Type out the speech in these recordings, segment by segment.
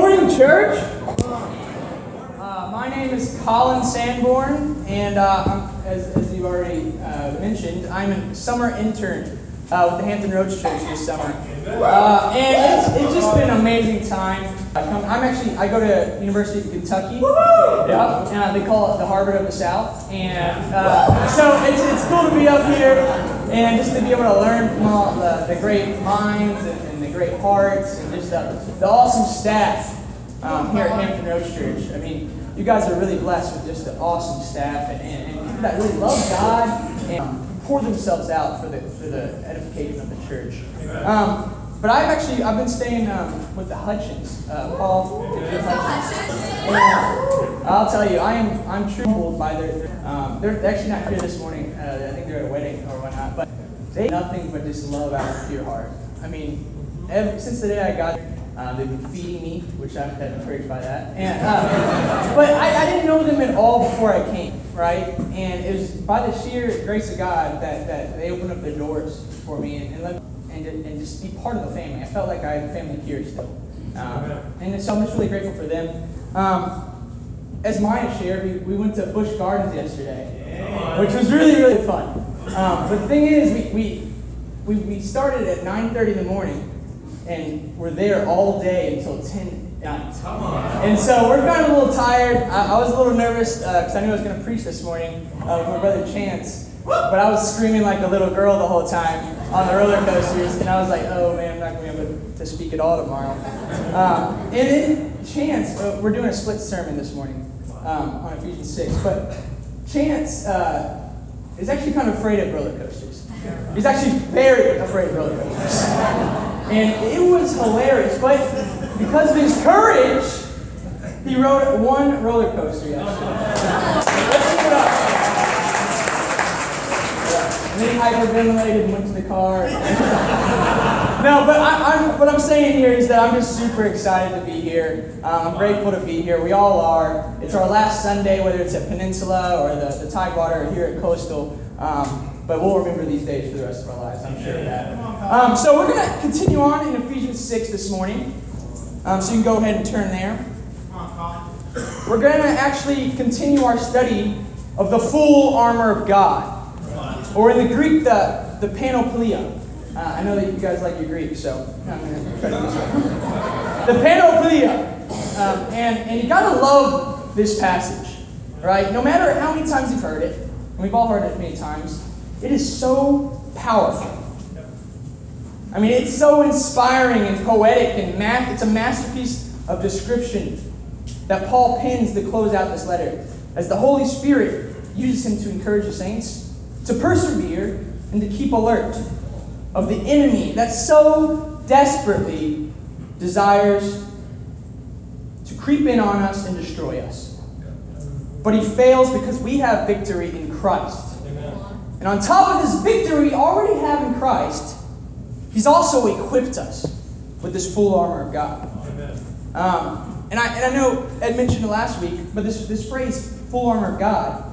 morning, church. Uh, my name is Colin Sanborn, and uh, I'm, as, as you already uh, mentioned, I'm a summer intern uh, with the Hampton Roads Church this summer. Uh, and it's, it's just been an amazing time. I come, I'm actually, I go to University of Kentucky. Yeah, and they call it the Harvard of the South. And uh, so it's, it's cool to be up here and just to be able to learn from all the, the great minds and, great hearts and just the, the awesome staff um, here at Hampton Roads Church. I mean, you guys are really blessed with just the awesome staff and, and, and people that really love God and pour themselves out for the, for the edification of the church. Um, but I've actually I've been staying um, with the Hutchins, uh, Paul and Hutchins. And I'll tell you, I am I'm truly humbled by their. Um, they're actually not here this morning. Uh, I think they're at a wedding or whatnot. But they nothing but just love out of pure heart. I mean, ever, since the day I got here, uh, they've been feeding me, which I'm kind of encouraged by that. And, uh, but I, I didn't know them at all before I came, right? And it was by the sheer grace of God that, that they opened up their doors for me and, and, let, and, and just be part of the family. I felt like I had family here still. Um, and so I'm just really grateful for them. Um, as Maya shared, we, we went to Busch Gardens yesterday, which was really, really fun. Um, but the thing is, we, we, we, we started at 9.30 in the morning, and we're there all day until 10 at night. And so we're kind of a little tired. I, I was a little nervous because I knew I was going to preach this morning uh, with my brother Chance. But I was screaming like a little girl the whole time on the roller coasters, and I was like, oh man, I'm not going to be able to speak at all tomorrow. Um, and then Chance, uh, we're doing a split sermon this morning um, on Ephesians 6, but Chance uh, is actually kind of afraid of roller coasters. He's actually very afraid of roller coasters. And it was hilarious, but because of his courage, he rode one roller coaster yesterday. Let's give it up. And then he hyperventilated and went to the car. no, but I, am what I'm saying here is that I'm just super excited to be here. Um, I'm grateful to be here. We all are. It's our last Sunday, whether it's at Peninsula or the, the Tidewater or here at Coastal. Um, but we'll remember these days for the rest of our lives, I'm sure of that. Um, so we're going to continue on in Ephesians 6 this morning. Um, so you can go ahead and turn there. We're going to actually continue our study of the full armor of God. Or in the Greek, the, the panoplia. Uh, I know that you guys like your Greek, so I'm going to try to do this The panoplia. Um, and, and you got to love this passage, right? No matter how many times you've heard it, and we've all heard it many times, it is so powerful. I mean, it's so inspiring and poetic, and it's a masterpiece of description that Paul pins to close out this letter, as the Holy Spirit uses him to encourage the saints to persevere and to keep alert of the enemy that so desperately desires to creep in on us and destroy us. But he fails because we have victory in Christ. And on top of this victory we already have in Christ, He's also equipped us with this full armor of God. Um, and, I, and I know Ed mentioned it last week, but this, this phrase, full armor of God,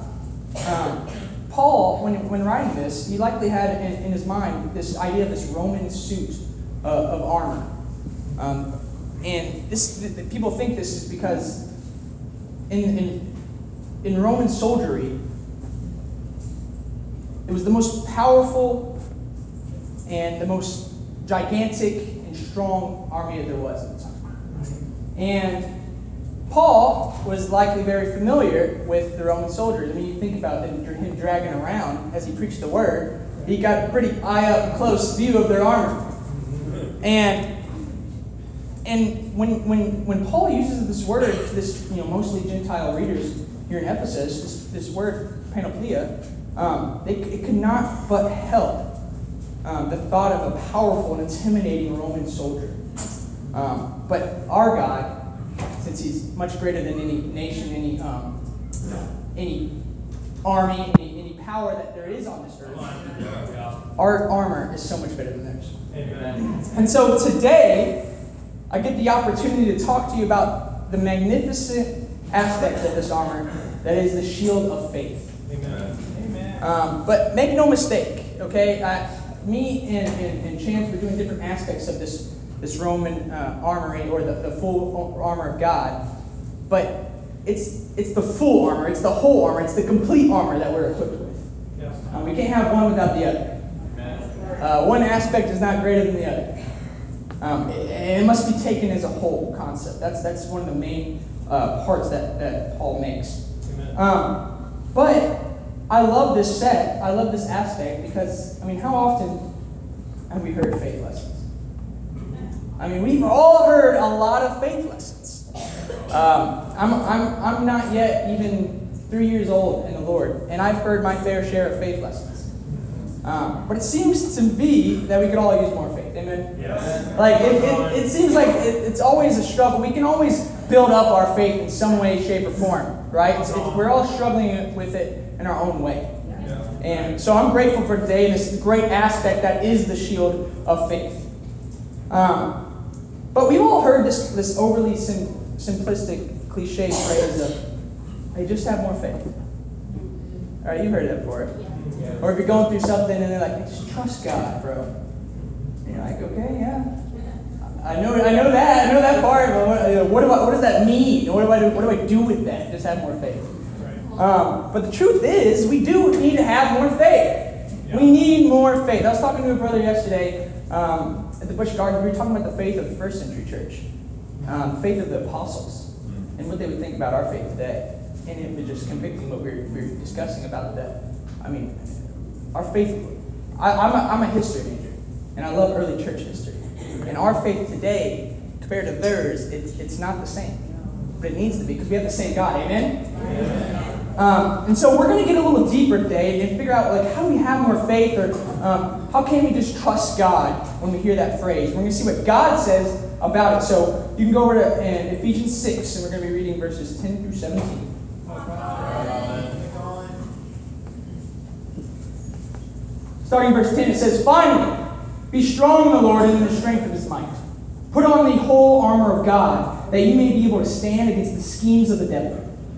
um, Paul, when, when writing this, he likely had in, in his mind this idea of this Roman suit uh, of armor. Um, and this, th- people think this is because in, in, in Roman soldiery, it was the most powerful and the most gigantic and strong army that there was at the time. And Paul was likely very familiar with the Roman soldiers. I mean, you think about him, him dragging around as he preached the word, he got a pretty eye up close view of their armor. And and when, when, when Paul uses this word to this, you know, mostly Gentile readers here in Ephesus, this, this word panoplia, um, it, it could not but help um, the thought of a powerful and intimidating Roman soldier. Um, but our God, since He's much greater than any nation, any um, any army, any, any power that there is on this earth, our armor is so much better than theirs. Amen. And so today, I get the opportunity to talk to you about the magnificent aspect of this armor that is the shield of faith. Um, but make no mistake, okay? Uh, me and, and, and Chance were doing different aspects of this, this Roman uh, armor or the, the full armor of God, but it's, it's the full armor, it's the whole armor, it's the complete armor that we're equipped with. Yes. Uh, we can't have one without the other. Uh, one aspect is not greater than the other. Um, and it must be taken as a whole concept. That's, that's one of the main uh, parts that, that Paul makes. Um, but I love this set. I love this aspect because, I mean, how often have we heard faith lessons? I mean, we've all heard a lot of faith lessons. Um, I'm, I'm, I'm not yet even three years old in the Lord, and I've heard my fair share of faith lessons. Um, but it seems to be that we could all use more faith. Amen? Yes. Like, it, it, it seems like it, it's always a struggle. We can always build up our faith in some way, shape, or form, right? It's, it's, we're all struggling with it in our own way. Yeah. And so I'm grateful for today and this great aspect that is the shield of faith. Um, but we've all heard this, this overly sim- simplistic, cliche phrase of, hey, just have more faith. All right, you've heard that before. Or if you're going through something and they're like, just trust God, bro. And you're like, okay, yeah. I know, I know that, I know that part, but what, what, do I, what does that mean? What do, I do, what do I do with that? Just have more faith. Right. Um, but the truth is, we do need to have more faith. Yeah. We need more faith. I was talking to a brother yesterday um, at the Busch Garden. We were talking about the faith of the first century church, um, the faith of the apostles, and what they would think about our faith today. And it was just convicting what we were, we were discussing about that. I mean, our faith, I, I'm, a, I'm a history major, and I love early church history. And our faith today, compared to theirs, it's, it's not the same. But it needs to be because we have the same God. Amen? Um, and so we're going to get a little deeper today and figure out like how do we have more faith or um, how can we just trust God when we hear that phrase. We're going to see what God says about it. So you can go over to uh, Ephesians 6 and we're going to be reading verses 10 through 17. Starting verse 10, it says, Finally, be strong in the Lord and in the strength of his might. Put on the whole armor of God, that you may be able to stand against the schemes of the devil.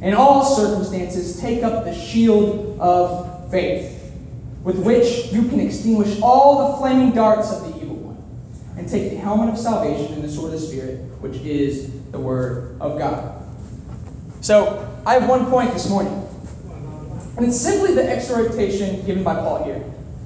In all circumstances, take up the shield of faith, with which you can extinguish all the flaming darts of the evil one, and take the helmet of salvation and the sword of the Spirit, which is the Word of God. So, I have one point this morning. And it's simply the exhortation given by Paul here.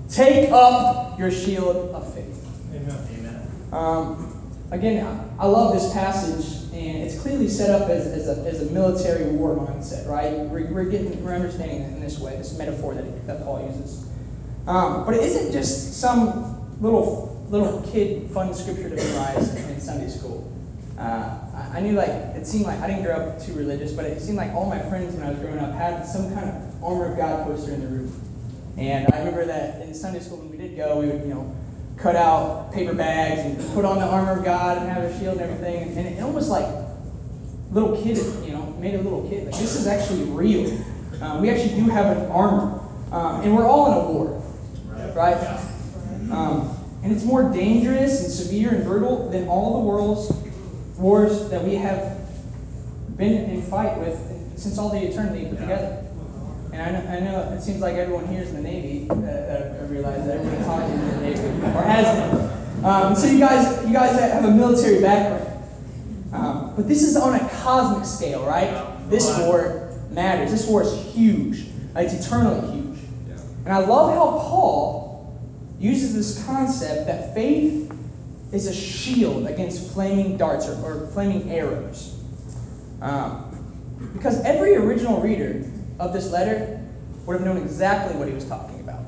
Take up your shield of faith. Amen. Um, again, I I love this passage, and it's clearly set up as, as, a, as a military war mindset, right? We're, we're getting, we're understanding it in this way, this metaphor that, that Paul uses. Um, but it isn't just some little little kid fun scripture to memorize in Sunday school. Uh, I, I knew like it seemed like I didn't grow up too religious, but it seemed like all my friends when I was growing up had some kind of armor of God poster in the room. And I remember that in Sunday school when we did go, we would you know cut out paper bags and put on the armor of God and have a shield and everything, and it almost like little kid, you know, made a little kid. Like this is actually real. Um, we actually do have an armor, um, and we're all in a war, right? Um, and it's more dangerous and severe and brutal than all the world's wars that we have been in fight with since all the eternity put together. And I know, I know it seems like everyone here is in the Navy. Uh, I realize that everyone talking in the Navy or has been. Um, so you guys, you guys have a military background. Um, but this is on a cosmic scale, right? This war matters. This war is huge. It's eternally huge. And I love how Paul uses this concept that faith is a shield against flaming darts or, or flaming arrows. Um, because every original reader of this letter would have known exactly what he was talking about.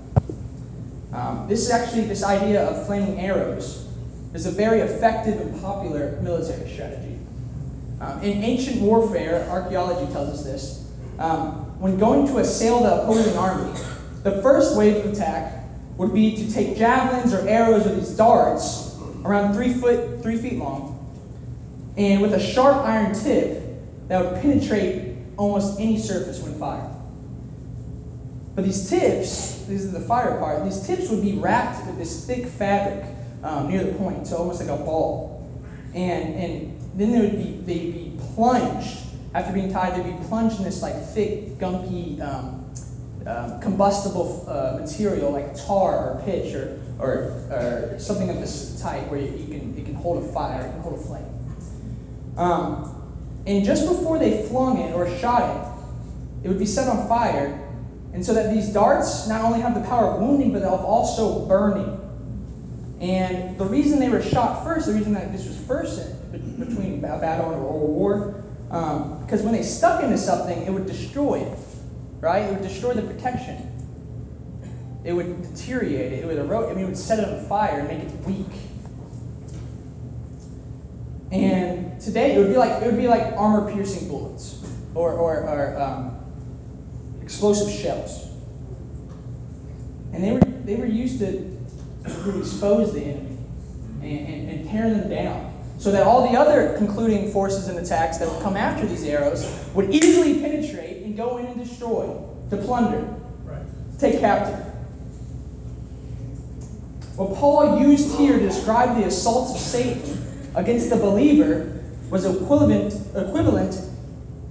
Um, this is actually, this idea of flaming arrows is a very effective and popular military strategy. Um, in ancient warfare, archaeology tells us this. Um, when going to assail the opposing army, the first wave of attack would be to take javelins or arrows or these darts around three foot, three feet long, and with a sharp iron tip that would penetrate almost any surface when fired. But these tips, this is the fire part, these tips would be wrapped with this thick fabric um, near the point, so almost like a ball. And, and then they would be, they'd be plunged, after being tied, they'd be plunged in this like thick, gunky, um, um, combustible uh, material like tar or pitch or, or, or something of this type where you, you can, it can hold a fire, it can hold a flame. Um, and just before they flung it or shot it, it would be set on fire, and so that these darts not only have the power of wounding, but of also burning. And the reason they were shot first, the reason that this was first in, between a battle and a war, um, because when they stuck into something, it would destroy it, right? It would destroy the protection. It would deteriorate it. It would erode. I mean, it would set it on fire and make it weak. And today, it would be like it would be like armor-piercing bullets or or, or um, explosive shells. And they were they were used to to expose the enemy and, and, and tear them down. So that all the other concluding forces and attacks that would come after these arrows would easily penetrate and go in and destroy, to plunder, Right. take captive. What Paul used here to describe the assaults of Satan against the believer was equivalent, equivalent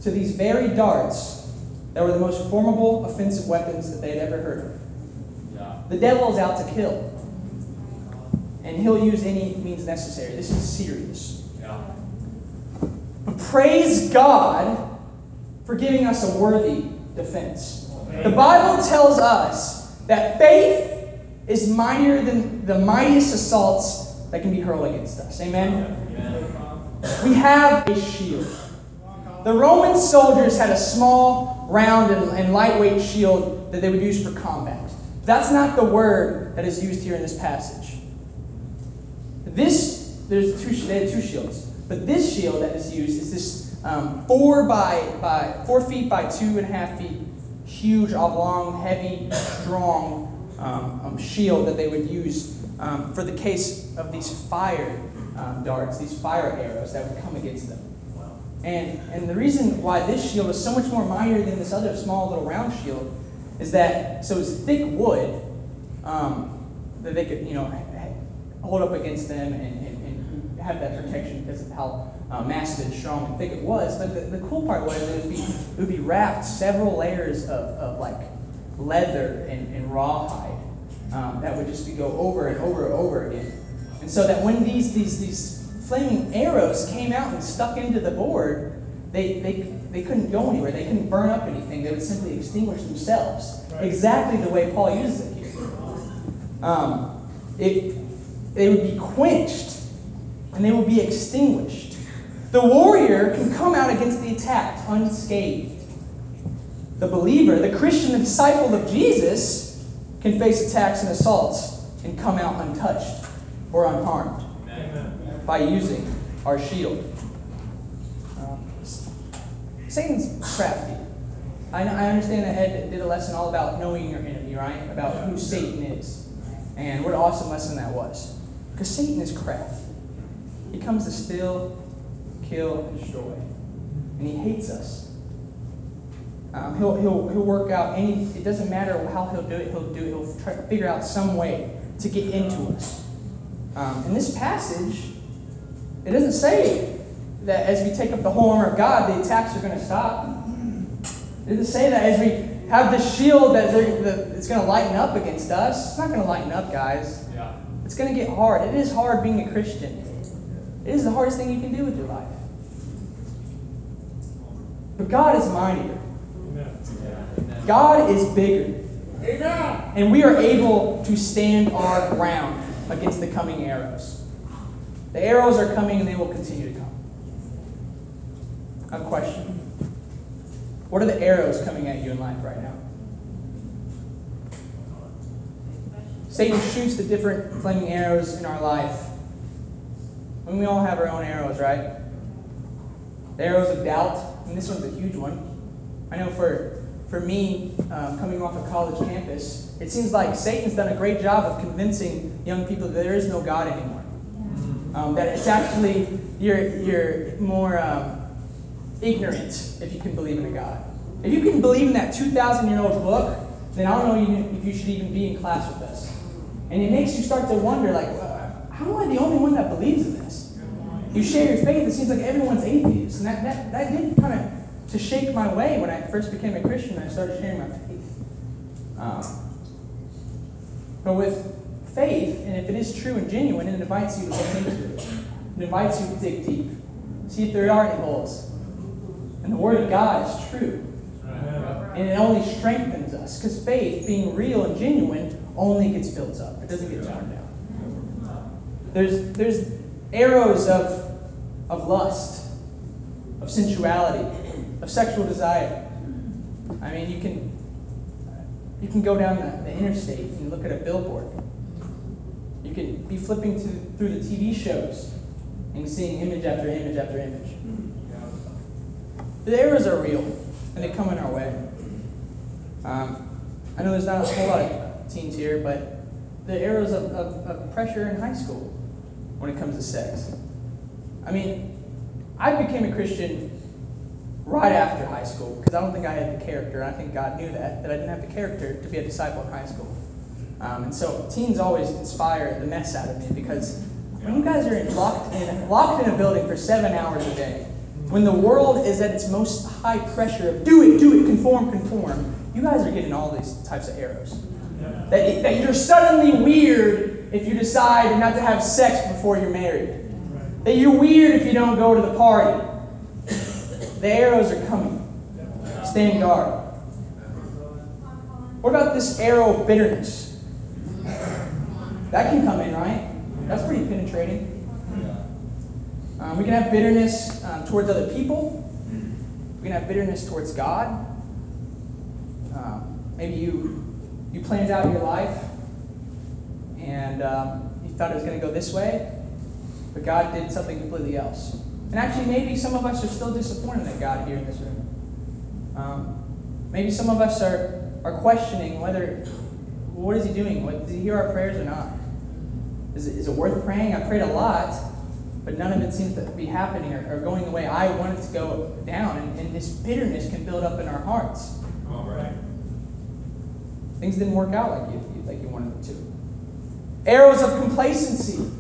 to these very darts that were the most formidable offensive weapons that they had ever heard of. Yeah. The devil is out to kill. And he'll use any means necessary. This is serious. Yeah. But praise God for giving us a worthy defense. The Bible tells us that faith is mightier than the mightiest assaults that can be hurled against us. Amen? We have a shield. The Roman soldiers had a small, round, and, and lightweight shield that they would use for combat. That's not the word that is used here in this passage. This, there's two, they had two shields, but this shield that is used is this um, four by, by four feet by two and a half feet, huge, oblong, heavy, strong um, um, shield that they would use um, for the case of these fire um, darts, these fire arrows that would come against them. And, and the reason why this shield is so much more mightier than this other small little round shield is that so it's thick wood um, that they could you know hold up against them and, and, and have that protection because of how uh, massive and strong and thick it was. But the, the cool part was it would be it would be wrapped several layers of, of like leather and, and rawhide um, that would just be go over and over and over again. And so that when these these these flaming arrows came out and stuck into the board, they, they, they couldn't go anywhere. They couldn't burn up anything. They would simply extinguish themselves. Exactly the way Paul uses it here. Um, it, they would be quenched and they would be extinguished. The warrior can come out against the attack unscathed. The believer, the Christian, the disciple of Jesus, can face attacks and assaults and come out untouched or unharmed Amen. by using our shield. Um, Satan's crafty. I, I understand that Ed did a lesson all about knowing your enemy, right? About who Satan is. And what an awesome lesson that was. Because Satan is crafty. He comes to steal, kill, and destroy. And he hates us. Um, he'll, he'll, he'll work out any, it doesn't matter how he'll do it, he'll do it, he'll try to figure out some way to get into us. Um, in this passage, it doesn't say that as we take up the whole armor of God, the attacks are going to stop. It doesn't say that as we have this shield that that it's going to lighten up against us. It's not going to lighten up, guys. Yeah. It's going to get hard. It is hard being a Christian. It is the hardest thing you can do with your life. But God is mightier. Amen. God is bigger. And we are able to stand our ground against the coming arrows. The arrows are coming and they will continue to come. A question. What are the arrows coming at you in life right now? Satan shoots the different flaming arrows in our life. And we all have our own arrows, right? The arrows of doubt, and this one's a huge one. I know for for me, um, coming off a college campus, it seems like Satan's done a great job of convincing young people that there is no God anymore. Um, that it's actually you're you're more um, ignorant if you can believe in a God. If you can believe in that 2,000 year old book, then I don't know if you should even be in class with us. And it makes you start to wonder, like, uh, how am I the only one that believes in this? You share your faith, it seems like everyone's atheist. And that, that, that did kind of to shake my way when I first became a Christian I started sharing my faith. Um, but with faith, and if it is true and genuine, it invites you to look into it. It invites you to dig deep. See if there are any holes. And the Word of God is true. And it only strengthens us. Because faith, being real and genuine, only gets built up. It doesn't get torn down. There's, there's arrows of, of lust, of sensuality, of sexual desire. I mean, you can you can go down the, the interstate and look at a billboard. You can be flipping to, through the TV shows and seeing image after image after image. The arrows are real, and they come in our way. Um, I know there's not a whole lot of teens here, but the arrows of, of, of pressure in high school when it comes to sex. I mean, I became a Christian right after high school because I don't think I had the character. I think God knew that, that I didn't have the character to be a disciple in high school. Um, and so teens always inspire the mess out of me because when you guys are in, locked, in, locked in a building for seven hours a day, when the world is at its most high pressure of do it, do it, conform, conform, you guys are getting all these types of arrows. That, that you're suddenly weird if you decide not to have sex before you're married. That you're weird if you don't go to the party. The arrows are coming. Stand guard. What about this arrow of bitterness? That can come in, right? That's pretty penetrating. Um, we can have bitterness um, towards other people. We can have bitterness towards God. Um, maybe you you planned out your life and um, you thought it was going to go this way, but God did something completely else. And actually, maybe some of us are still disappointed at God here in this room. Um, maybe some of us are, are questioning whether, what is He doing? What, does He hear our prayers or not? Is it, is it worth praying? I prayed a lot, but none of it seems to be happening or, or going the way I want it to go down. And, and this bitterness can build up in our hearts. All right. Things didn't work out like you, like you wanted them to. Arrows of complacency.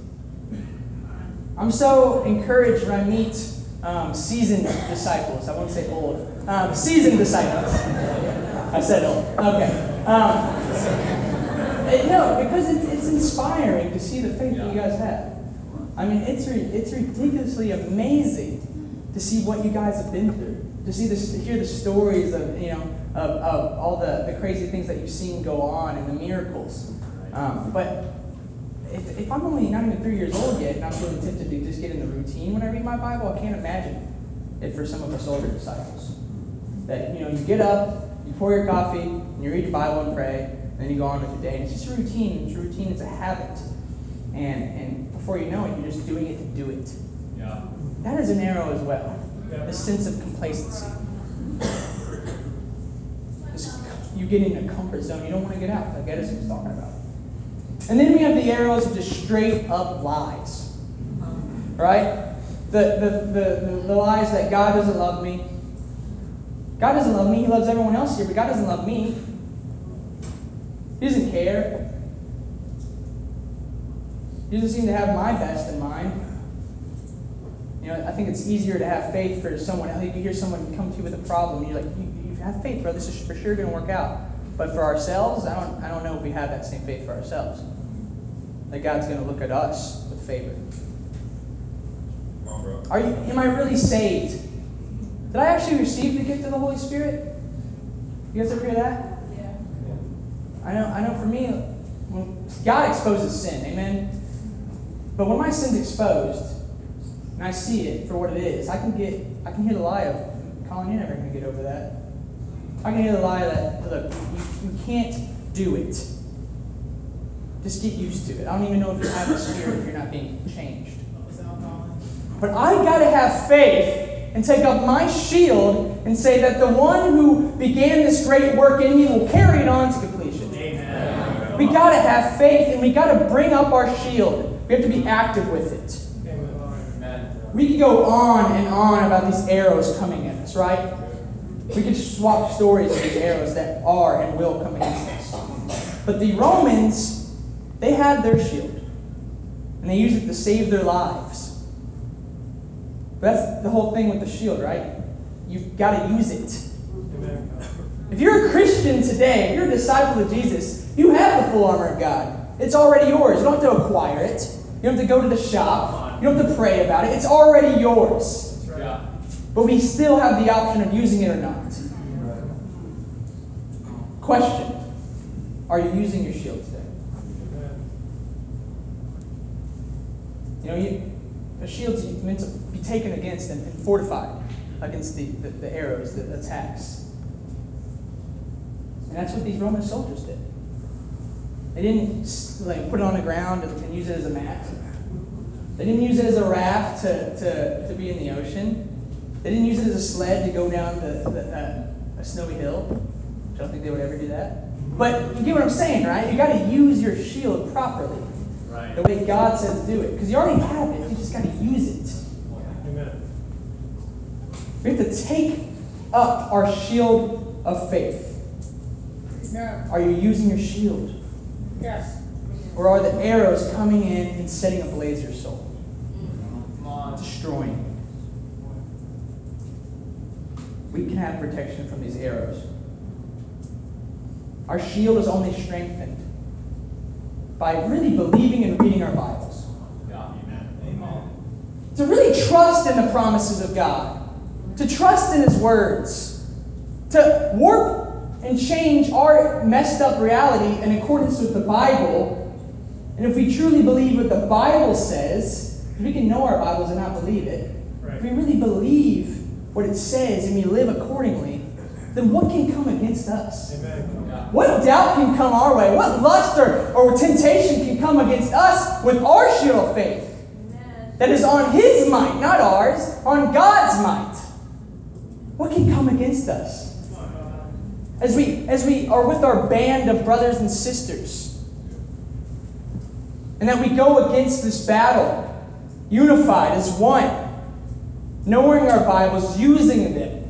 I'm so encouraged when I meet um, seasoned disciples. I won't say old. Um, seasoned disciples. I said old. Okay. Um, no, because it's, it's inspiring to see the faith that you guys have. I mean, it's, re- it's ridiculously amazing to see what you guys have been through. To see this, to hear the stories of, you know, of, of all the, the crazy things that you've seen go on and the miracles. Um, but if, if I'm only not even three years old yet and I'm feeling tempted to just get in the routine when I read my Bible, I can't imagine it for some of us older disciples. That, you know, you get up, you pour your coffee, and you read your Bible and pray, and then you go on with your day. And it's just a routine. It's a routine, it's a habit. And, and before you know it, you're just doing it to do it. Yeah. That is an arrow as well. Yeah. The sense of complacency. You get in a comfort zone, you don't want to get out, like Edison was talking about. And then we have the arrows of just straight up lies. Right? The, the, the, the, lies that God doesn't love me. God doesn't love me, He loves everyone else here, but God doesn't love me. He doesn't care. He doesn't seem to have my best in mind. You know, I think it's easier to have faith for someone. You hear someone come to you with a problem, and you're like, you, you have faith, bro. This is for sure going to work out. But for ourselves, I don't, I don't know if we have that same faith for ourselves. That God's going to look at us with favor. On. Are you? Am I really saved? Did I actually receive the gift of the Holy Spirit? You guys ever hear that? Yeah. I know. I know. For me, when God exposes sin, Amen. But when my sin's exposed, and I see it for what it is, I can get. I can hear the lie of, Colin, you're never going to get over that. I can hear the lie that, look, you, you can't do it. Just get used to it. I don't even know if you have a Spirit if you're not being changed. But I got to have faith and take up my shield and say that the one who began this great work in me will carry it on to completion. Amen. We got to have faith and we got to bring up our shield. We have to be active with it. we could go on and on about these arrows coming at us, right? We could swap stories of these arrows that are and will come against us. But the Romans, they had their shield, and they use it to save their lives. But that's the whole thing with the shield, right? You've got to use it. Amen. If you're a Christian today, if you're a disciple of Jesus, you have the full armor of God. It's already yours. You don't have to acquire it. You don't have to go to the shop. You don't have to pray about it. It's already yours. But we still have the option of using it or not. Question Are you using your shield today? Amen. You know, you, a shield's meant to be taken against and, and fortified against the, the, the arrows, the attacks. And that's what these Roman soldiers did. They didn't like put it on the ground and, and use it as a mat. They didn't use it as a raft to, to, to be in the ocean. They didn't use it as a sled to go down the, the, uh, a snowy hill. I don't think they would ever do that. But you get what I'm saying, right? You got to use your shield properly. The way God says to do it, because you already have it. You just got to use it. Amen. We have to take up our shield of faith. No. Are you using your shield? Yes. Or are the arrows coming in and setting ablaze your soul? Come on. Destroying? We can have protection from these arrows. Our shield is only strengthened by really believing and reading our Bibles. Yeah. Amen. Amen. To really trust in the promises of God, to trust in His words, to warp and change our messed up reality in accordance with the Bible. And if we truly believe what the Bible says, we can know our Bibles and not believe it. Right. If we really believe what it says and we live accordingly, then what can come against us? Amen. What doubt can come our way? What lust or, or temptation can come against us with our shield of faith? that is on his might, not ours, on God's might. What can come against us? As we as we are with our band of brothers and sisters, and that we go against this battle, unified as one, knowing our Bibles, using them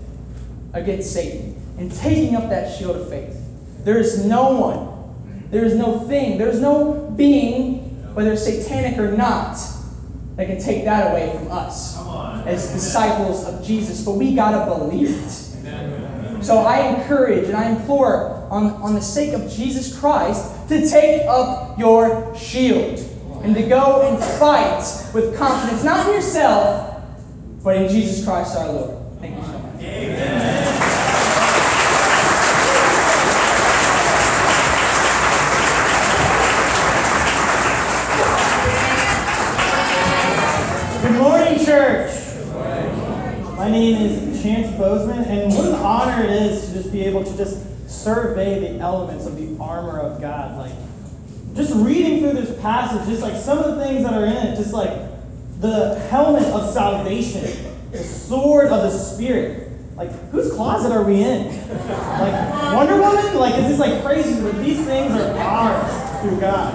against Satan, and taking up that shield of faith. There is no one, there is no thing, there is no being, whether satanic or not, that can take that away from us as disciples of Jesus. But we gotta believe it. Amen. So I encourage and I implore, on, on the sake of Jesus Christ, to take up your shield and to go and fight with confidence, not in yourself, but in Jesus Christ our Lord. Thank you so much. Good it is to just be able to just survey the elements of the armor of God. Like, just reading through this passage, just like some of the things that are in it, just like the helmet of salvation, the sword of the Spirit. Like, whose closet are we in? Like, Wonder Woman? Like, it's just like crazy, but these things are ours through God.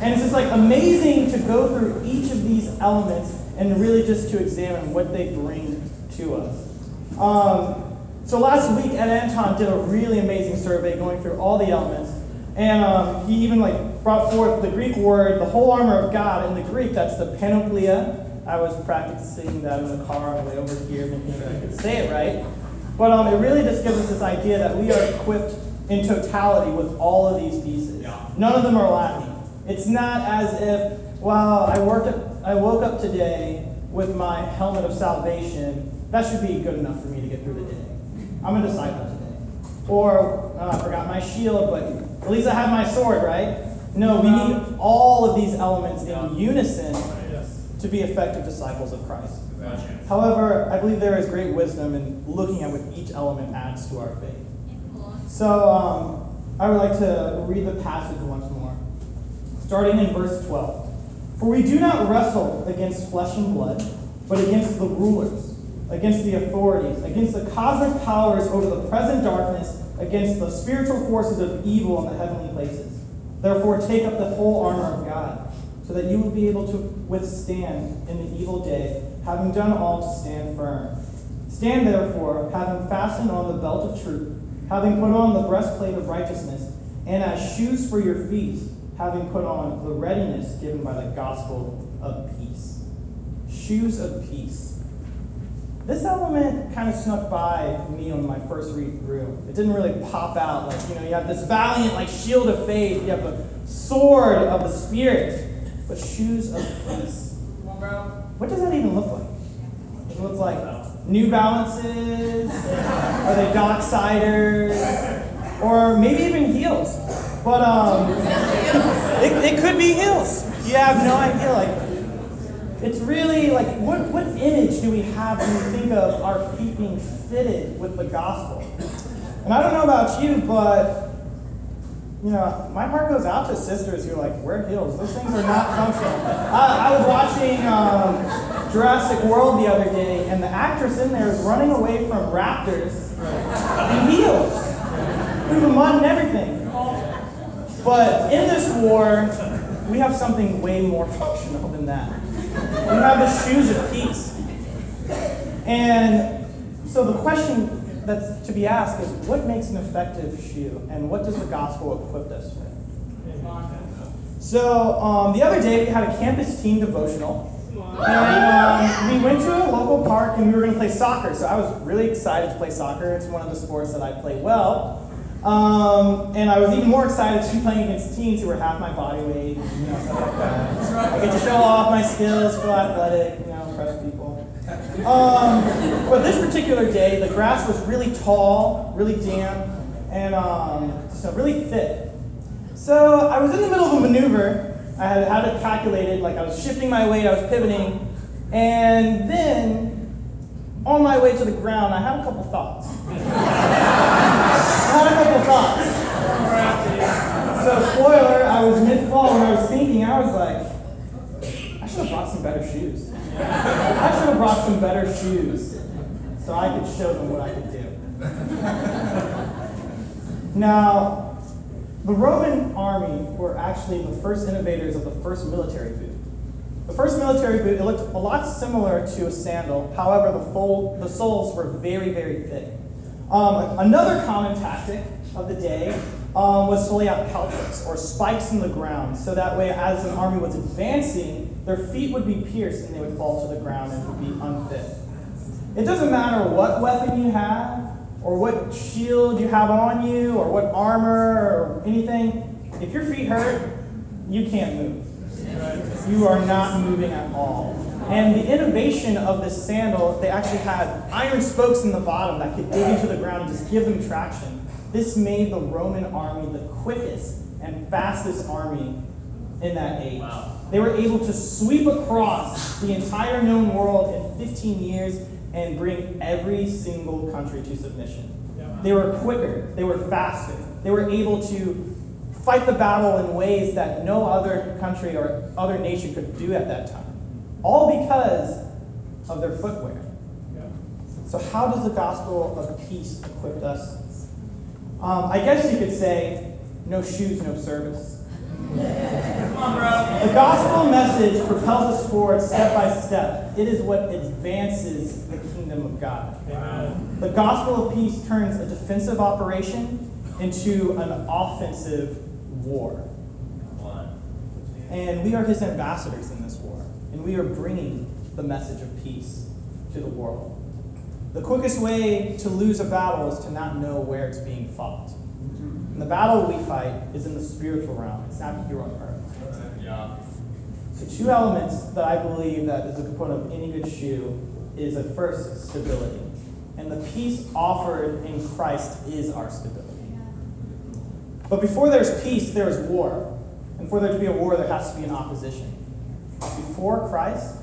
And it's just like amazing to go through each of these elements and really just to examine what they bring to us. Um, so last week, Ed Anton did a really amazing survey going through all the elements, and um, he even like brought forth the Greek word, the whole armor of God. In the Greek, that's the panoplia. I was practicing that in the car on the way over here, making sure I could say it right. But um, it really just gives us this idea that we are equipped in totality with all of these pieces. Yeah. None of them are lacking. It's not as if, well, I worked up, I woke up today with my helmet of salvation. That should be good enough for me to get through the day. I'm a disciple today. Or uh, I forgot my shield, but at least I have my sword, right? No, we need all of these elements in unison to be effective disciples of Christ. However, I believe there is great wisdom in looking at what each element adds to our faith. So um, I would like to read the passage once more, starting in verse 12. For we do not wrestle against flesh and blood, but against the rulers, against the authorities, against the cosmic powers over the present darkness, against the spiritual forces of evil in the heavenly places. Therefore, take up the whole armor of God, so that you will be able to withstand in the evil day, having done all to stand firm. Stand therefore, having fastened on the belt of truth, having put on the breastplate of righteousness, and as shoes for your feet, having put on the readiness given by the gospel of peace. Shoes of peace. This element kind of snuck by me on my first read through. It didn't really pop out. Like, you know, you have this valiant, like, shield of faith, you have a sword of the Spirit, but shoes of peace. Come on, bro. What does that even look like? It looks like New Balances? Are they Docksiders? Or maybe even heels? But um, it, it could be heels. You have no idea. Like, it's really like, what, what image do we have when we think of our feet being fitted with the gospel? And I don't know about you, but you know, my heart goes out to sisters who are like wear heels. Those things are not functional. I, I was watching um, Jurassic World the other day, and the actress in there is running away from raptors in heels through the mud and everything. But in this war, we have something way more functional than that. We have the shoes of peace. And so the question that's to be asked is what makes an effective shoe and what does the gospel equip us with? So um, the other day we had a campus team devotional. And um, we went to a local park and we were going to play soccer. So I was really excited to play soccer. It's one of the sports that I play well. Um, and I was even more excited to be playing against teens who were half my body weight, you know, stuff like that. I get to show off my skills, feel athletic, you know, impress people. Um, but this particular day, the grass was really tall, really damp, and um, so really thick. So I was in the middle of a maneuver. I had had it calculated, like I was shifting my weight, I was pivoting, and then on my way to the ground, I had a couple thoughts. I had a couple thoughts. So, spoiler, I was mid fall and I was thinking, I was like, I should have brought some better shoes. I should have brought some better shoes so I could show them what I could do. Now, the Roman army were actually the first innovators of the first military boot. The first military boot, it looked a lot similar to a sandal. However, the, fold, the soles were very, very thick. Um, another common tactic of the day um, was to lay out peltries or spikes in the ground, so that way, as an army was advancing, their feet would be pierced and they would fall to the ground and would be unfit. It doesn't matter what weapon you have, or what shield you have on you, or what armor, or anything. If your feet hurt, you can't move. You are not moving at all. And the innovation of this sandal, they actually had iron spokes in the bottom that could dig into the ground and just give them traction. This made the Roman army the quickest and fastest army in that age. They were able to sweep across the entire known world in 15 years and bring every single country to submission. They were quicker, they were faster, they were able to fight the battle in ways that no other country or other nation could do at that time. All because of their footwear. So, how does the gospel of peace equip us? Um, I guess you could say, no shoes, no service. Come on, bro. The gospel message propels us forward step by step. It is what advances the kingdom of God. The gospel of peace turns a defensive operation into an offensive war. And we are his ambassadors in this war. And we are bringing the message of peace to the world. The quickest way to lose a battle is to not know where it's being fought. And the battle we fight is in the spiritual realm. It's not here on earth. Yeah. So two elements that I believe that is a component of any good shoe is at first stability. And the peace offered in Christ is our stability. But before there's peace, there is war. And for there to be a war, there has to be an opposition. Before Christ,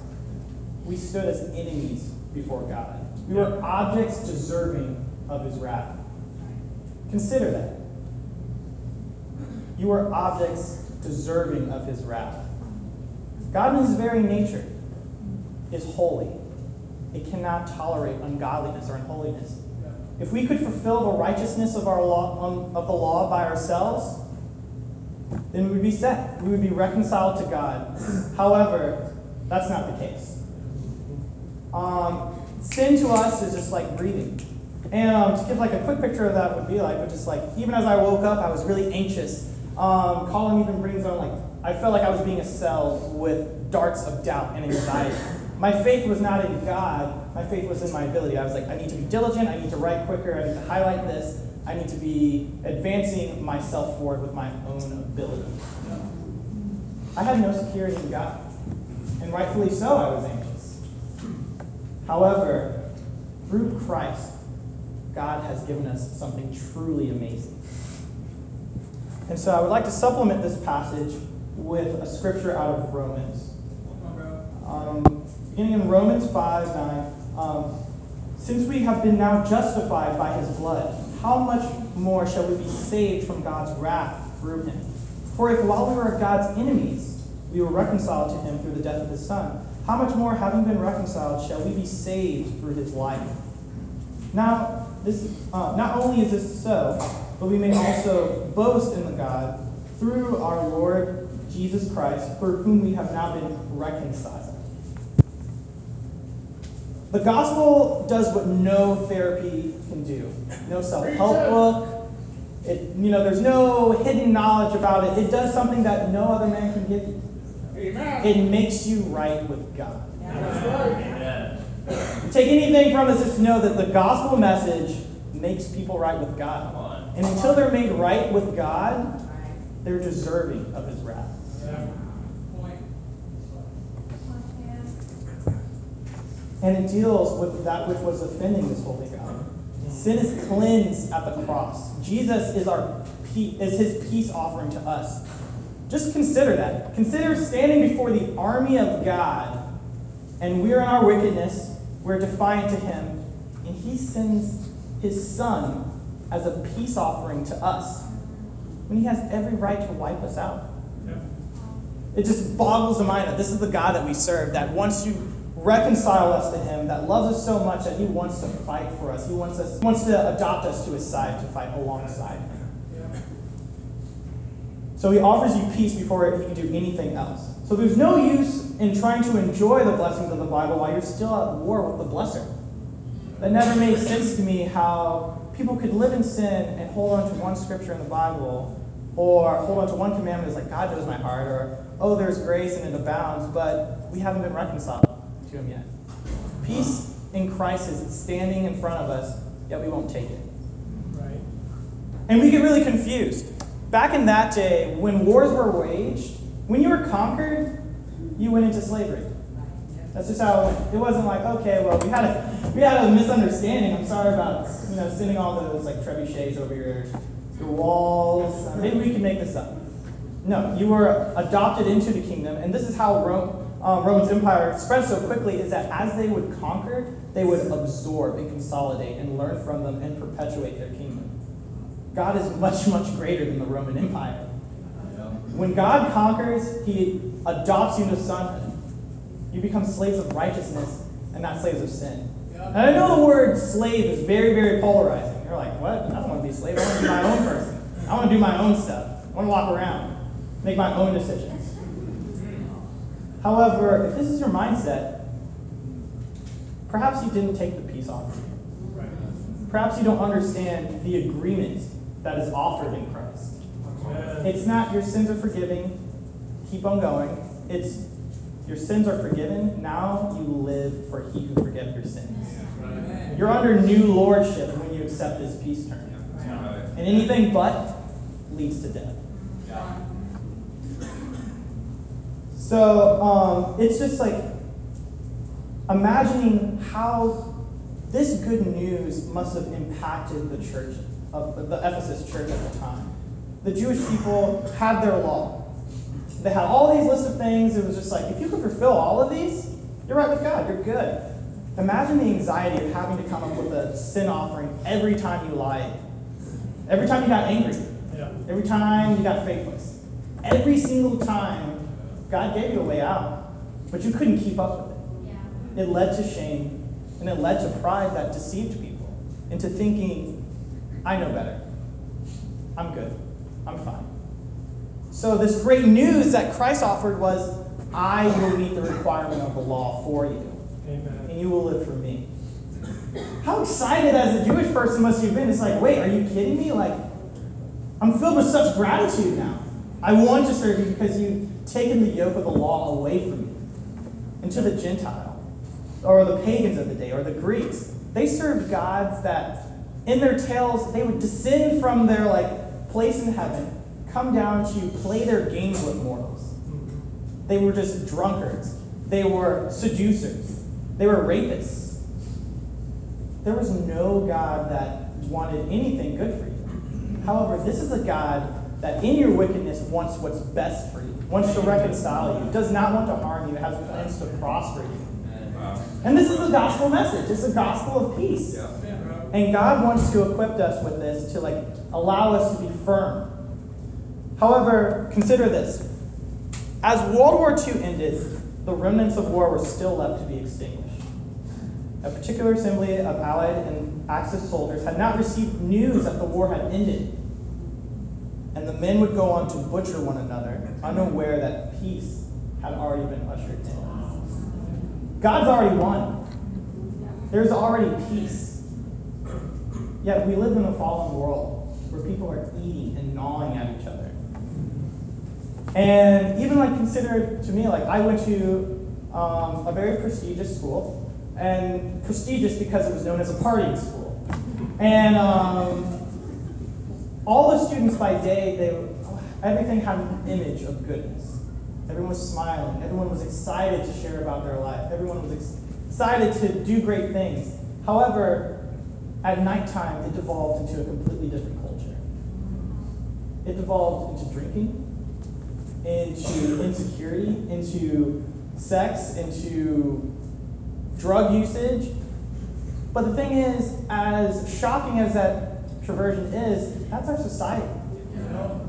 we stood as enemies before God. We were objects deserving of his wrath. Consider that. You are objects deserving of his wrath. God in his very nature is holy. It cannot tolerate ungodliness or unholiness. If we could fulfill the righteousness of our law um, of the law by ourselves, then we would be set. We would be reconciled to God. However, that's not the case. Um, sin to us is just like breathing. And um, to give like a quick picture of that would be like, which is like, even as I woke up, I was really anxious. Um, Colin even brings on like, I felt like I was being assailed with darts of doubt and anxiety. My faith was not in God. My faith was in my ability. I was like, I need to be diligent. I need to write quicker. I need to highlight this. I need to be advancing myself forward with my own ability. I had no security in God. And rightfully so, I was anxious. However, through Christ, God has given us something truly amazing. And so I would like to supplement this passage with a scripture out of Romans. Um, beginning in Romans 5 9. Um, Since we have been now justified by his blood, how much more shall we be saved from God's wrath through him? For if while we were God's enemies, we were reconciled to him through the death of his son, how much more, having been reconciled, shall we be saved through his life? Now, this uh, not only is this so, but we may also boast in the God through our Lord Jesus Christ, for whom we have now been reconciled. The gospel does what no therapy can do. No self-help book. It, you know, there's no hidden knowledge about it. It does something that no other man can give you. It makes you right with God. Amen. Take anything from this, just know that the gospel message makes people right with God. And until they're made right with God, they're deserving of his wrath. And it deals with that which was offending this holy God. Sin is cleansed at the cross. Jesus is our is his peace offering to us. Just consider that. Consider standing before the army of God, and we're in our wickedness, we're defiant to him, and he sends his son as a peace offering to us when he has every right to wipe us out. It just boggles the mind that this is the God that we serve, that once to reconcile us to Him, that loves us so much that He wants to fight for us. He wants us, he wants to adopt us to His side to fight alongside Him. So He offers you peace before He can do anything else. So there's no use in trying to enjoy the blessings of the Bible while you're still at war with the blesser. That never made sense to me how people could live in sin and hold on to one scripture in the Bible or hold on to one commandment as like God knows my heart or oh there's grace and it abounds, but we haven't been reconciled to him yet. Peace in Christ is standing in front of us, yet we won't take it. Right. And we get really confused. Back in that day, when wars were waged, when you were conquered, you went into slavery. That's just how it went. It wasn't like, okay, well, we had a we had a misunderstanding. I'm sorry about you know sending all those like trebuchets over your your walls. Maybe we can make this up. No, you were adopted into the kingdom, and this is how Rome, um, Roman's empire spread so quickly. Is that as they would conquer, they would absorb and consolidate and learn from them and perpetuate their kingdom. God is much much greater than the Roman Empire. When God conquers, He adopts you into sonhood. You become slaves of righteousness and not slaves of sin. And I know the word slave is very, very polarizing. You're like, what? I don't want to be a slave. I want to be my own person. I want to do my own stuff. I want to walk around, make my own decisions. However, if this is your mindset, perhaps you didn't take the peace offering. Perhaps you don't understand the agreement that is offered in Christ. It's not your sins are forgiven, keep on going. It's your sins are forgiven, now you live for he who forgave your sins. You're under new lordship when you accept this peace term. And anything but leads to death. So um, it's just like imagining how this good news must have impacted the church of the Ephesus church at the time. The Jewish people had their law. They had all these lists of things. It was just like, if you could fulfill all of these, you're right with God. You're good. Imagine the anxiety of having to come up with a sin offering every time you lied, every time you got angry, Yeah. every time you got faithless. Every single time, God gave you a way out, but you couldn't keep up with it. It led to shame, and it led to pride that deceived people into thinking, I know better. I'm good. I'm fine. So, this great news that Christ offered was I will meet the requirement of the law for you, Amen. and you will live for me. How excited as a Jewish person must you have been? It's like, wait, are you kidding me? Like, I'm filled with such gratitude now. I want to serve you because you've taken the yoke of the law away from you. And to the Gentile, or the pagans of the day, or the Greeks, they served gods that in their tales they would descend from their like place in heaven, come down to play their games with mortals. They were just drunkards. They were seducers. They were rapists. There was no God that wanted anything good for you. However, this is a God that in your wickedness wants what's best for you, wants to reconcile you, does not want to harm you, has plans to prosper you. And this is the gospel message. It's a gospel of peace. And God wants to equip us with this to like allow us to be firm. However, consider this. As World War II ended, the remnants of war were still left to be extinguished. A particular assembly of Allied and Axis soldiers had not received news that the war had ended. And the men would go on to butcher one another, unaware that peace had already been ushered in. God's already won. There's already peace. Yet we live in a fallen world where people are eating and gnawing at each other. And even like consider to me, like I went to um, a very prestigious school, and prestigious because it was known as a partying school. And um, all the students by day, they everything had an image of goodness. Everyone was smiling. Everyone was excited to share about their life. Everyone was ex- excited to do great things. However, at nighttime, it devolved into a completely different culture. It devolved into drinking, into insecurity, into sex, into drug usage. But the thing is, as shocking as that perversion is, that's our society.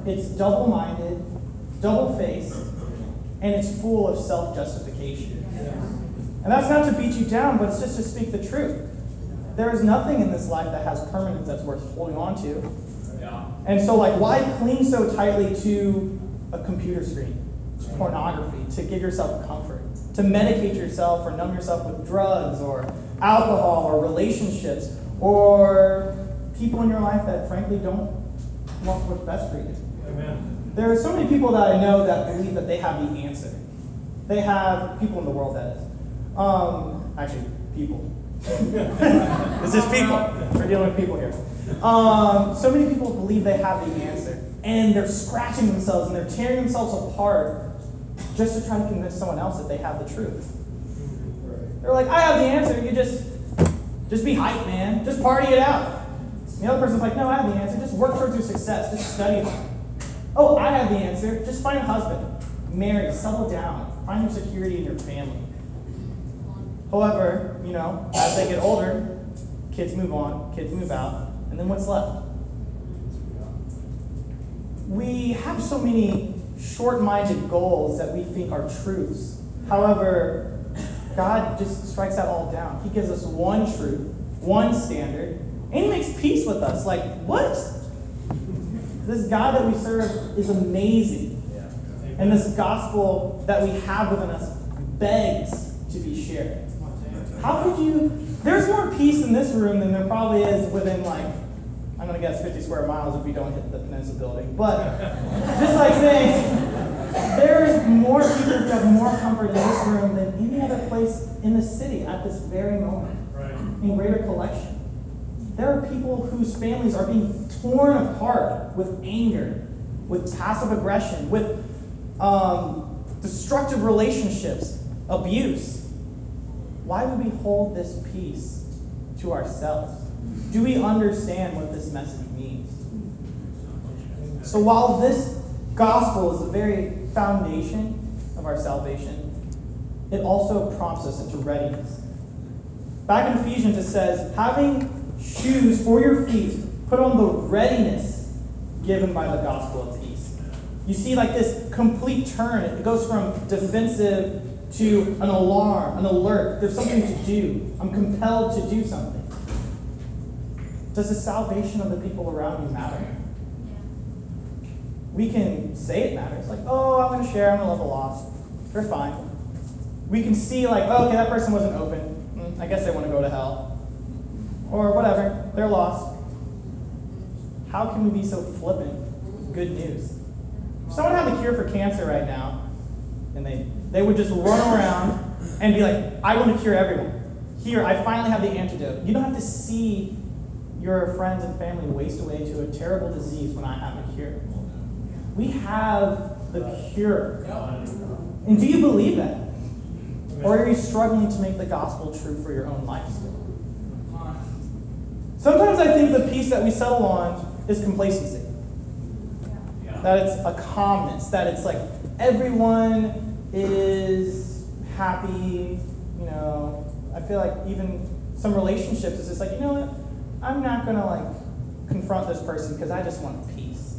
It's double minded, double faced, and it's full of self justification. And that's not to beat you down, but it's just to speak the truth. There is nothing in this life that has permanence that's worth holding on to. Yeah. And so, like, why cling so tightly to a computer screen, to pornography, to give yourself comfort, to medicate yourself or numb yourself with drugs or alcohol or relationships or people in your life that frankly don't what's best for you? Amen. There are so many people that I know that believe that they have the answer. They have people in the world that is. Um, actually, people. this is people. We're dealing with people here. Um, so many people believe they have the answer, and they're scratching themselves and they're tearing themselves apart just to try to convince someone else that they have the truth. They're like, I have the answer. You just, just be hype, man. Just party it out. The other person's like, No, I have the answer. Just work towards your success. Just study. Oh, I have the answer. Just find a husband, marry, settle down, find your security in your family. However, you know, as they get older, kids move on, kids move out, and then what's left? We have so many short minded goals that we think are truths. However, God just strikes that all down. He gives us one truth, one standard, and He makes peace with us. Like, what? This God that we serve is amazing. And this gospel that we have within us begs to be shared. How could you? There's more peace in this room than there probably is within, like, I'm going to guess 50 square miles if we don't hit the Peninsula building. But just like saying, there's more people who have more comfort in this room than any other place in the city at this very moment Right. in greater collection. There are people whose families are being torn apart with anger, with passive aggression, with um, destructive relationships, abuse. Why would we hold this peace to ourselves? Do we understand what this message means? So, while this gospel is the very foundation of our salvation, it also prompts us into readiness. Back in Ephesians, it says, having shoes for your feet, put on the readiness given by the gospel of peace. You see, like this complete turn, it goes from defensive to an alarm, an alert. There's something to do. I'm compelled to do something. Does the salvation of the people around you matter? we can say it matters. Like, oh, I'm going to share, I'm going to love the lost. They're fine. We can see, like, oh, okay, that person wasn't open. Mm, I guess they want to go to hell. Or whatever, they're lost. How can we be so flippant? Good news. If someone had the cure for cancer right now, and they, they would just run around and be like, I want to cure everyone. Here, I finally have the antidote. You don't have to see your friends and family waste away to a terrible disease when I have a cure. We have the cure. And do you believe that? Or are you struggling to make the gospel true for your own life still? Sometimes I think the peace that we settle on is complacency. That it's a calmness, that it's like everyone is happy, you know. I feel like even some relationships is just like, you know what? I'm not gonna like confront this person because I just want peace.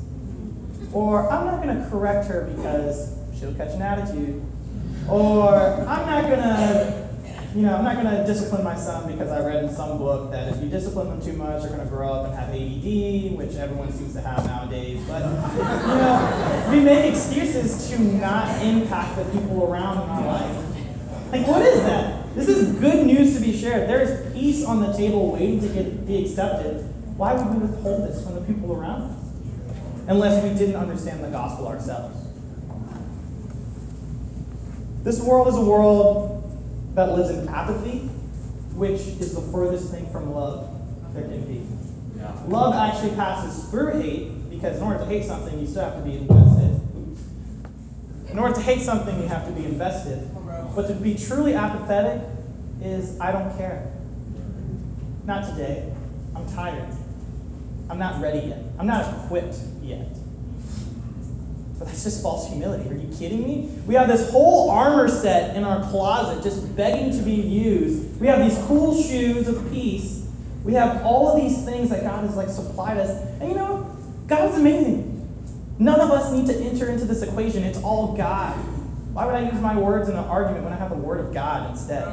Or I'm not gonna correct her because she'll catch an attitude. Or I'm not gonna you know, I'm not going to discipline my son because I read in some book that if you discipline them too much, they're going to grow up and have ADD, which everyone seems to have nowadays. But, you know, we make excuses to not impact the people around in our life. Like, what is that? This is good news to be shared. There is peace on the table waiting to get, be accepted. Why would we withhold this from the people around us? Unless we didn't understand the gospel ourselves. This world is a world that lives in apathy, which is the furthest thing from love there can be. Yeah. Love actually passes through hate because in order to hate something, you still have to be invested. In order to hate something, you have to be invested. But to be truly apathetic is I don't care. Not today. I'm tired. I'm not ready yet. I'm not equipped yet. But that's just false humility. Are you kidding me? We have this whole armor set in our closet just begging to be used. We have these cool shoes of peace. We have all of these things that God has like supplied us. And you know, God's amazing. None of us need to enter into this equation. It's all God. Why would I use my words in an argument when I have the word of God instead?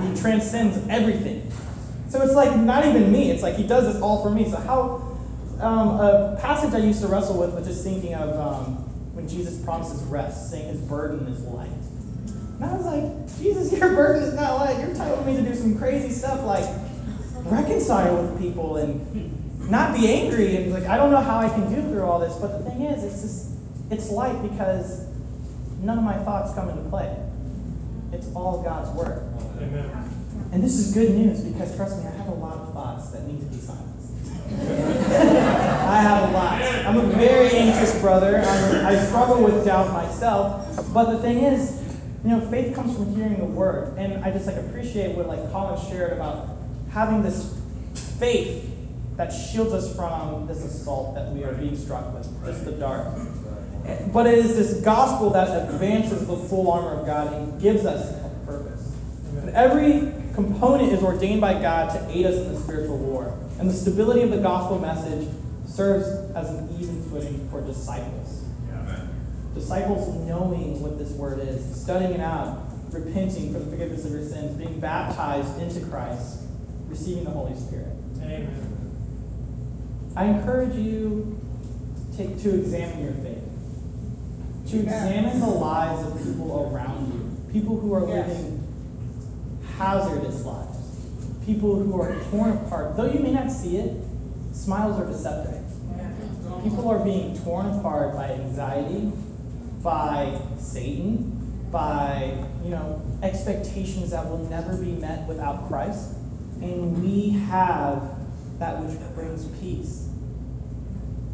He transcends everything. So it's like not even me. It's like he does this all for me. So how um, a passage I used to wrestle with was just thinking of um, when Jesus promises rest, saying his burden is light. And I was like, Jesus, your burden is not light. You're telling me to do some crazy stuff like reconcile with people and not be angry. And like, I don't know how I can do through all this. But the thing is, it's just, it's light because none of my thoughts come into play. It's all God's word. Amen. And this is good news because trust me, I have a lot of thoughts that need to be silenced. I have a lot. I'm a very anxious brother. I'm, I struggle with doubt myself. But the thing is, you know, faith comes from hearing the word. And I just like appreciate what like Colin shared about having this faith that shields us from this assault that we are being struck with, just the dark. But it is this gospel that advances the full armor of God and gives us a purpose. And every component is ordained by God to aid us in the spiritual war. And the stability of the gospel message serves as an even footing for disciples. Disciples knowing what this word is, studying it out, repenting for the forgiveness of your sins, being baptized into Christ, receiving the Holy Spirit. Amen. I encourage you to, to examine your faith, to examine the lives of people around you, people who are Yes. living hazardous lives, people who are torn apart. Though you may not see it, smiles are deceptive. People are being torn apart by anxiety, by Satan, by you know expectations that will never be met without Christ, and we have that which brings peace.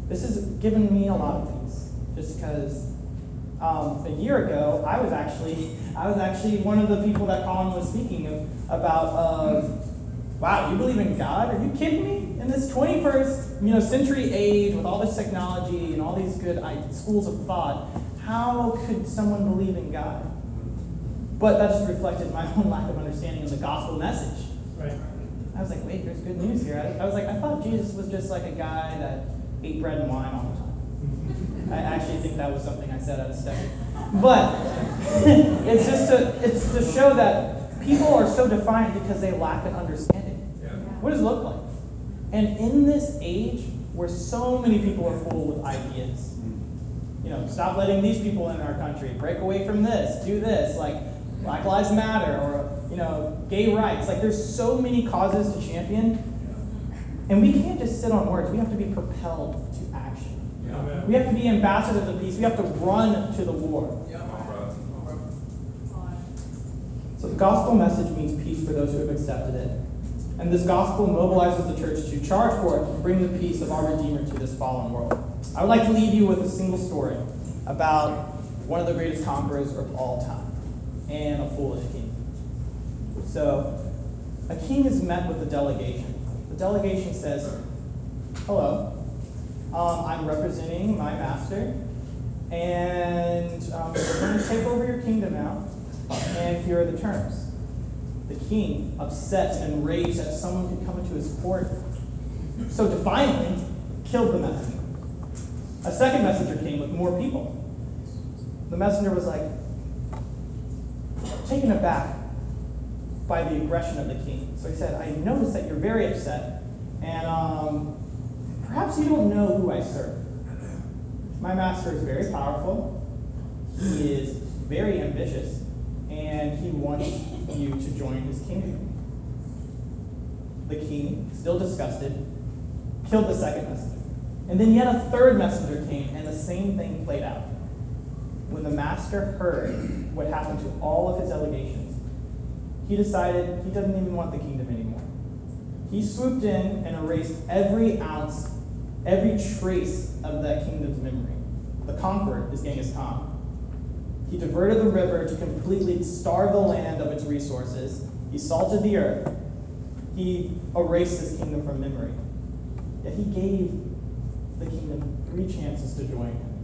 This has given me a lot of peace, just because um, a year ago I was actually I was actually one of the people that Colin was speaking of, about. Uh, wow, you believe in God? Are you kidding me? In this 21st you know century age with all this technology and all these good schools of thought, how could someone believe in God? But that just reflected my own lack of understanding of the gospel message. Right. I was like, wait, there's good news here. I, I was like, I thought Jesus was just like a guy that ate bread and wine all the time. I actually think that was something I said out of study. But it's just to, it's to show that people are so defiant because they lack an understanding. What does it look like? And in this age where so many people are full with ideas, you know, stop letting these people in our country, break away from this, do this, like Black Lives Matter or, you know, gay rights. Like there's so many causes to champion. And we can't just sit on words. We have to be propelled to action. Amen. We have to be ambassadors of peace. We have to run to the war. Come on, bro. So the gospel message means peace for those who have accepted it. And this gospel mobilizes the church to charge forth and bring the peace of our Redeemer to this fallen world. I would like to leave you with a single story about one of the greatest conquerors of all time and a foolish king. So, a king is met with a delegation. The delegation says, Hello, um, I'm representing my master, and um, we're going to take over your kingdom now, and here are the terms. The king, upset and enraged that someone could come into his court, so defiantly killed the messenger. A second messenger came with more people. The messenger was like taken aback by the aggression of the king. So he said, I notice that you're very upset, and um, perhaps you don't know who I serve. My master is very powerful, he is very ambitious, and he wants you to join his kingdom. The king, still disgusted, killed the second messenger. And then yet a third messenger came, and the same thing played out. When the master heard what happened to all of his delegations, he decided he doesn't even want the kingdom anymore. He swooped in and erased every ounce, every trace of that kingdom's memory. The conqueror is Genghis Khan. He diverted the river to completely starve the land of its resources. He salted the earth. He erased his kingdom from memory. Yet he gave the kingdom three chances to join him.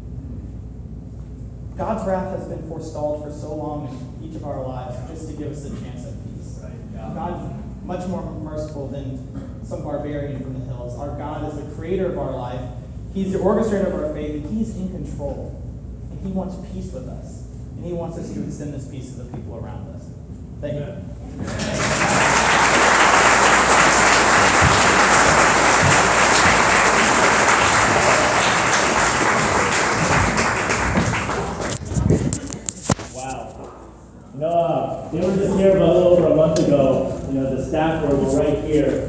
God's wrath has been forestalled for so long in each of our lives just to give us a chance at peace. God's much more merciful than some barbarian from the hills. Our God is the creator of our life. He's the orchestrator of our faith, He's in control. And He wants peace with us. And He wants us to extend this peace to the people around us. Thank you. Wow. You uh, they were just here about a little over a month ago. You know, the staff were right here.